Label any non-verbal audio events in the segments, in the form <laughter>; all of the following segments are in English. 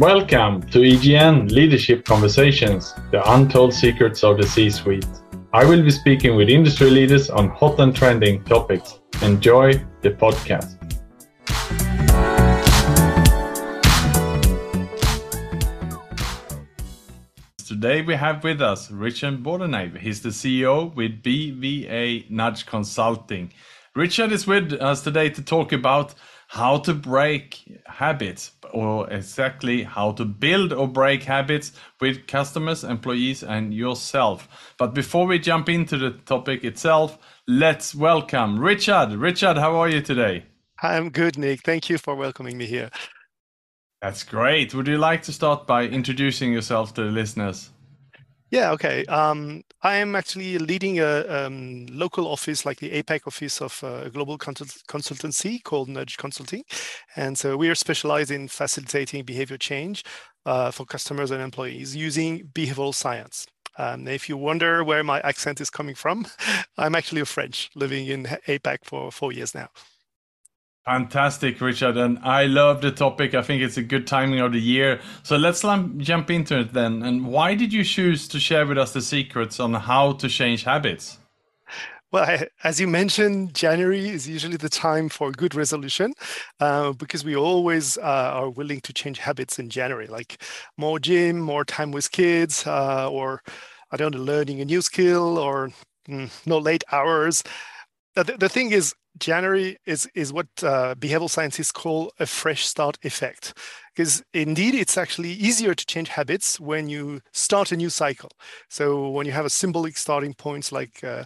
Welcome to EGN Leadership Conversations, the untold secrets of the C suite. I will be speaking with industry leaders on hot and trending topics. Enjoy the podcast. Today we have with us Richard Bordenave. He's the CEO with BVA Nudge Consulting. Richard is with us today to talk about how to break habits or exactly how to build or break habits with customers, employees, and yourself. But before we jump into the topic itself, let's welcome Richard. Richard, how are you today? I'm good, Nick. Thank you for welcoming me here. That's great. Would you like to start by introducing yourself to the listeners? Yeah, okay. Um, I am actually leading a um, local office, like the APAC office of a global consult- consultancy called Nudge Consulting. And so we are specialized in facilitating behavior change uh, for customers and employees using behavioral science. Um, if you wonder where my accent is coming from, <laughs> I'm actually a French living in APAC for four years now. Fantastic, Richard. And I love the topic. I think it's a good timing of the year. So let's jump into it then. And why did you choose to share with us the secrets on how to change habits? Well, as you mentioned, January is usually the time for good resolution uh, because we always uh, are willing to change habits in January, like more gym, more time with kids, uh, or I don't know, learning a new skill, or mm, no late hours. The, the thing is, January is is what uh, behavioral scientists call a fresh start effect, because indeed it's actually easier to change habits when you start a new cycle. So when you have a symbolic starting point, like uh,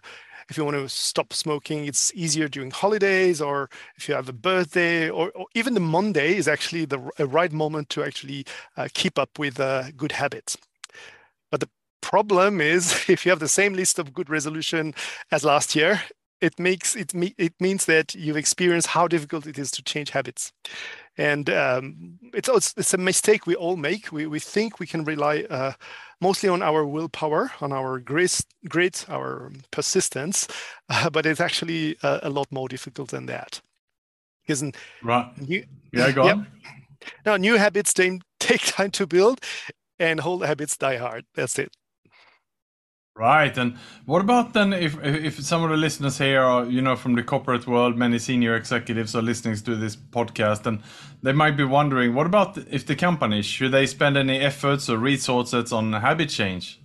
if you want to stop smoking, it's easier during holidays, or if you have a birthday, or, or even the Monday is actually the right moment to actually uh, keep up with uh, good habits. But the problem is <laughs> if you have the same list of good resolution as last year it makes it it means that you experience how difficult it is to change habits. And um, it's, it's a mistake we all make. We, we think we can rely uh, mostly on our willpower on our grit, grit our persistence <laughs> uh, but it's actually a, a, lot more difficult than that. Isn't right. new, yeah go <laughs> on. Now new habits <laughs> take time to build and old habits die hard. That's it Right, and what about then if if some of the listeners here are you know from the corporate world, many senior executives are listening to this podcast, and they might be wondering, what about if the company should they spend any efforts or resources on habit change?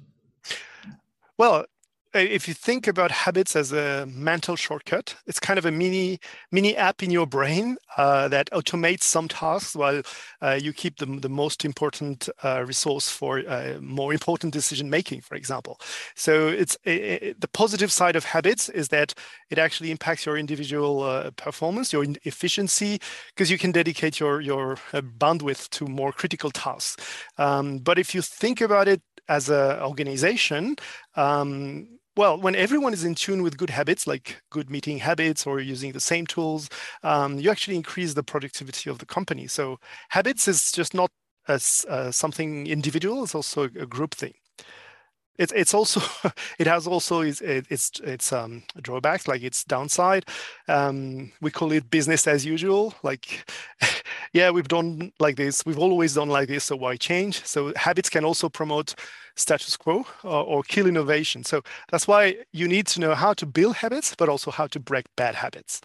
Well, if you think about habits as a mental shortcut, it's kind of a mini mini app in your brain uh, that automates some tasks while uh, you keep the, the most important uh, resource for uh, more important decision making, for example. So it's it, it, the positive side of habits is that it actually impacts your individual uh, performance, your efficiency, because you can dedicate your your uh, bandwidth to more critical tasks. Um, but if you think about it as an organization, um, well, when everyone is in tune with good habits, like good meeting habits or using the same tools, um, you actually increase the productivity of the company. So habits is just not as uh, something individual; it's also a group thing. It's it's also <laughs> it has also its its its um, drawbacks like its downside. Um, we call it business as usual. Like, <laughs> yeah, we've done like this. We've always done like this. So why change? So habits can also promote status quo or, or kill innovation. So that's why you need to know how to build habits, but also how to break bad habits.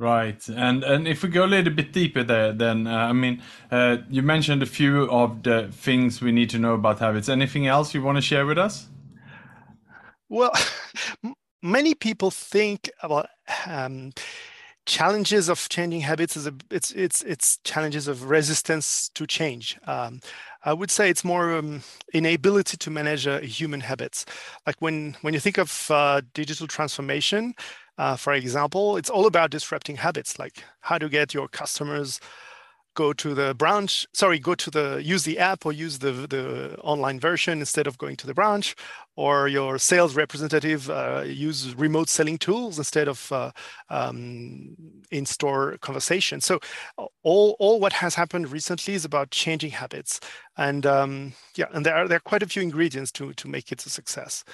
Right, and and if we go a little bit deeper there, then uh, I mean, uh, you mentioned a few of the things we need to know about habits. Anything else you want to share with us? Well, <laughs> many people think about um, challenges of changing habits is a it's it's it's challenges of resistance to change. Um, I would say it's more um, inability to manage uh, human habits. Like when when you think of uh, digital transformation, uh, for example, it's all about disrupting habits, like how to get your customers go to the branch sorry go to the use the app or use the the online version instead of going to the branch or your sales representative uh, use remote selling tools instead of uh, um, in-store conversation. So all all what has happened recently is about changing habits. And um, yeah and there are there are quite a few ingredients to to make it a success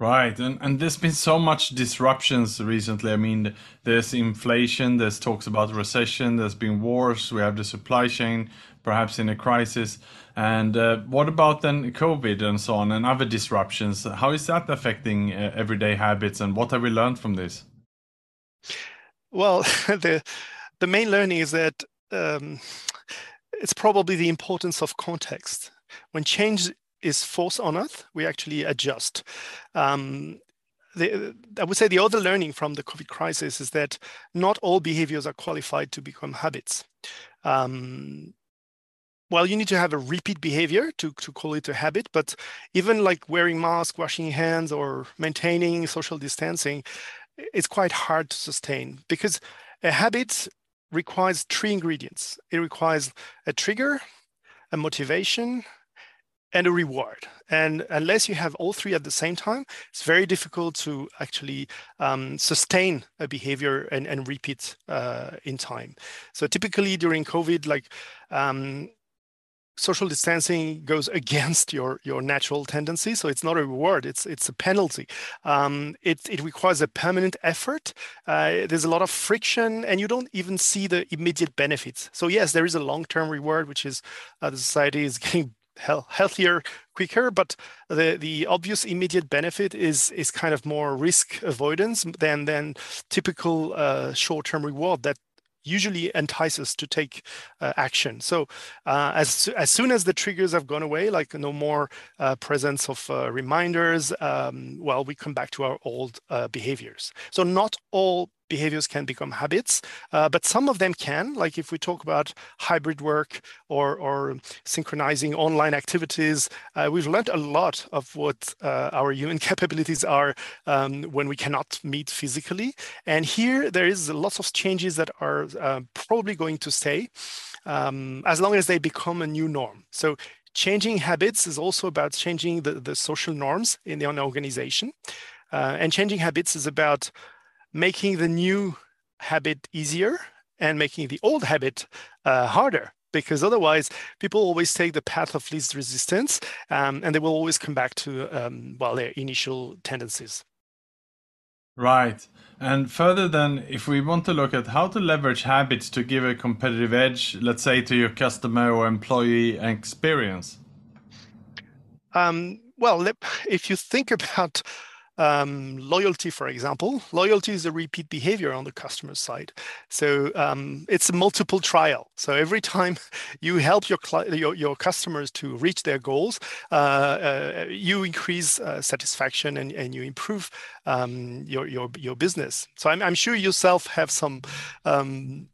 Right, and and there's been so much disruptions recently. I mean, there's inflation, there's talks about recession, there's been wars, we have the supply chain perhaps in a crisis. And uh, what about then COVID and so on and other disruptions? How is that affecting uh, everyday habits, and what have we learned from this? Well, <laughs> the the main learning is that um, it's probably the importance of context. When change is force on us, we actually adjust. Um, the, I would say the other learning from the COVID crisis is that not all behaviors are qualified to become habits. Um, well, you need to have a repeat behavior to, to call it a habit, but even like wearing masks, washing hands, or maintaining social distancing, it's quite hard to sustain because a habit requires three ingredients. It requires a trigger, a motivation, and a reward. And unless you have all three at the same time, it's very difficult to actually um, sustain a behavior and, and repeat uh, in time. So typically during COVID, like um, social distancing goes <laughs> against your your natural tendency so it's not a reward it's it's a penalty um, it, it requires a permanent effort uh, there's a lot of friction and you don't even see the immediate benefits so yes there is a long-term reward which is uh, the society is <laughs> getting healthier quicker but the the obvious immediate benefit is is kind of more risk avoidance than than typical uh, short-term reward that usually entices to take uh, action. So uh, as, as soon as the triggers have gone away, like no more uh, presence of uh, reminders, um, well, we come back to our old uh, behaviors. So not all behaviors can become habits, uh, but some of them can. Like if we talk about hybrid work or, or synchronizing online activities, uh, we've learned a lot of what uh, our human <laughs> capabilities are um, when we cannot meet physically. And here there is lots of changes that are uh, probably going to stay um, as long as they become a new norm. So changing habits is also about changing the, the social norms in the organization. Uh, and changing habits is about making the new habit easier and making the old habit uh, harder because otherwise people always take the path of least resistance um, and they will always come back to um, well their initial tendencies. Right. And further then if we want to look at how to leverage habits to give a competitive edge let's say to your customer or employee experience. Um, well if you think <laughs> about um, loyalty, for example, loyalty is a repeat behavior on the customer side. So um, it's a multiple trial. So every time <laughs> you help your, your, your customers to reach their goals, uh, uh, you increase uh, satisfaction and, and you improve um, your, your, your business. So I'm, I'm sure yourself have some um,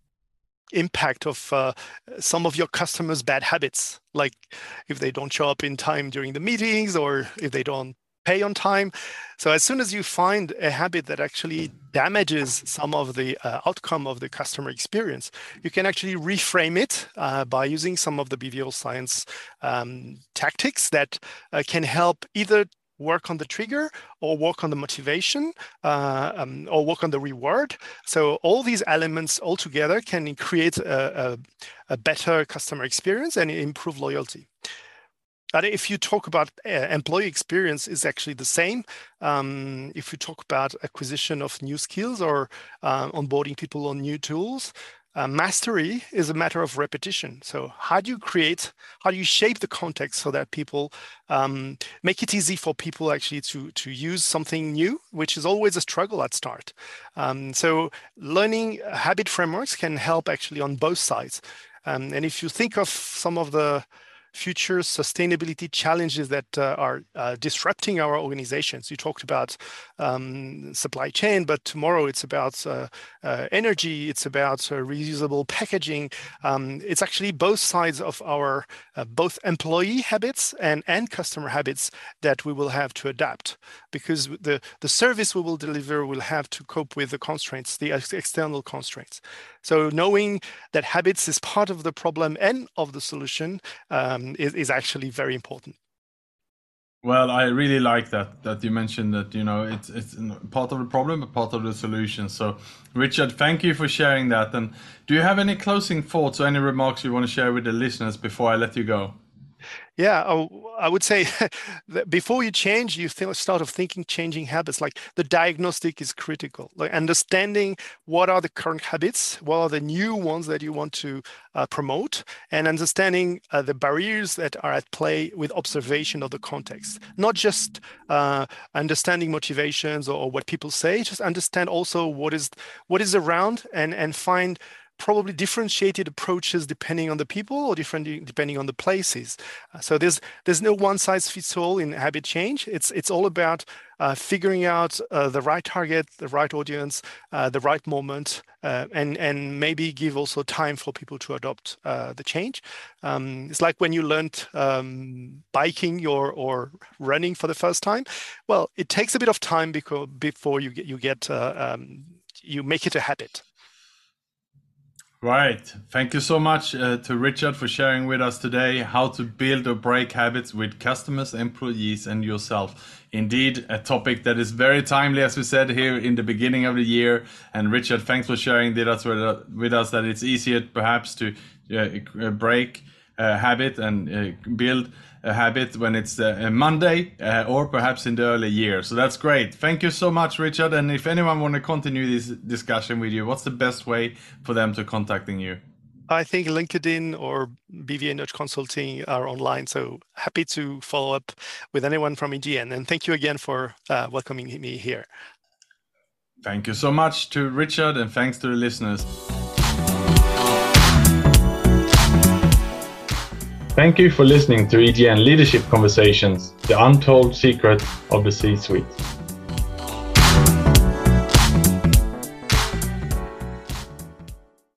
impact of uh, some of your customers' bad habits, like if they don't show up in time during the meetings or if they don't pay on time. So as soon as you find a habit that actually damages some of the uh, outcome of the customer experience, you can actually reframe it uh, by using some of the behavioral science um, tactics that uh, can help either work on the trigger or work on the motivation uh, um, or work on the reward. So all these elements all together can create a, a, a better customer experience and improve loyalty. But if you talk about uh, employee experience, is actually the same. Um, if you talk about acquisition of new skills or uh, onboarding people on new tools, uh, mastery is a matter of repetition. So how do you create, how do you shape the context so that people um, make it easy for people actually to to use something new, which is always a struggle at start. Um, so learning habit frameworks can help actually on both sides. Um, and if you think of some of the future sustainability challenges that uh, are uh, disrupting our organizations. You talked about um, supply chain, but tomorrow it's about uh, uh energy, it's about uh, reusable packaging. Um, it's actually both sides of our uh, both employee habits and end customer habits that we will have to adapt because the, the service we will deliver will have to cope with the constraints, the external constraints. So knowing that habits is part of the problem and of the solution um, is, is actually very important. Well, I really like that that you mentioned that you know it's it's part of the problem but part of the solution. So, Richard, thank you for sharing that. And do you have any closing thoughts or any remarks you want to share with the listeners before I let you go? Yeah, oh, I would say <laughs> before you change, you start of thinking changing habits. Like the diagnostic is critical. Like understanding what are the current habits, what are the new ones that you want to uh, promote, and understanding uh, the barriers that are at play with observation of the context. Not just uh, understanding motivations or, or what people say, just understand also what is what is around and and find probably differentiated approaches depending on the people or different depending on the places. Uh, so there's there's no one size fits all in habit change. It's it's all about uh, figuring out uh, the right target, the right audience, uh, the right moment, uh, and and maybe give also time for people to adopt uh, the change. Um, it's like when you learned um, biking or or running for the first time. Well, it takes a bit of time because before you get you get um, you make it a habit. Right. Thank you so much uh, to Richard for sharing with us today how to build or break habits with customers, employees, and yourself. Indeed, a topic that is very timely, as we said here in the beginning of the year. And Richard, thanks for sharing with us, with us that it's easier perhaps to uh, break a habit and uh, build a habit when it's uh, a Monday uh, or perhaps in the early year. So that's great. Thank you so much, Richard. And if anyone want to continue this discussion with you, what's the best way for them to contacting you? I think LinkedIn or BVA Nudge Consulting are online. So happy to follow up with anyone from EGN. And thank you again for uh, welcoming me here. Thank you so much to Richard and thanks to the listeners. Thank you for listening to EGN Leadership Conversations, the untold secret of the C suite.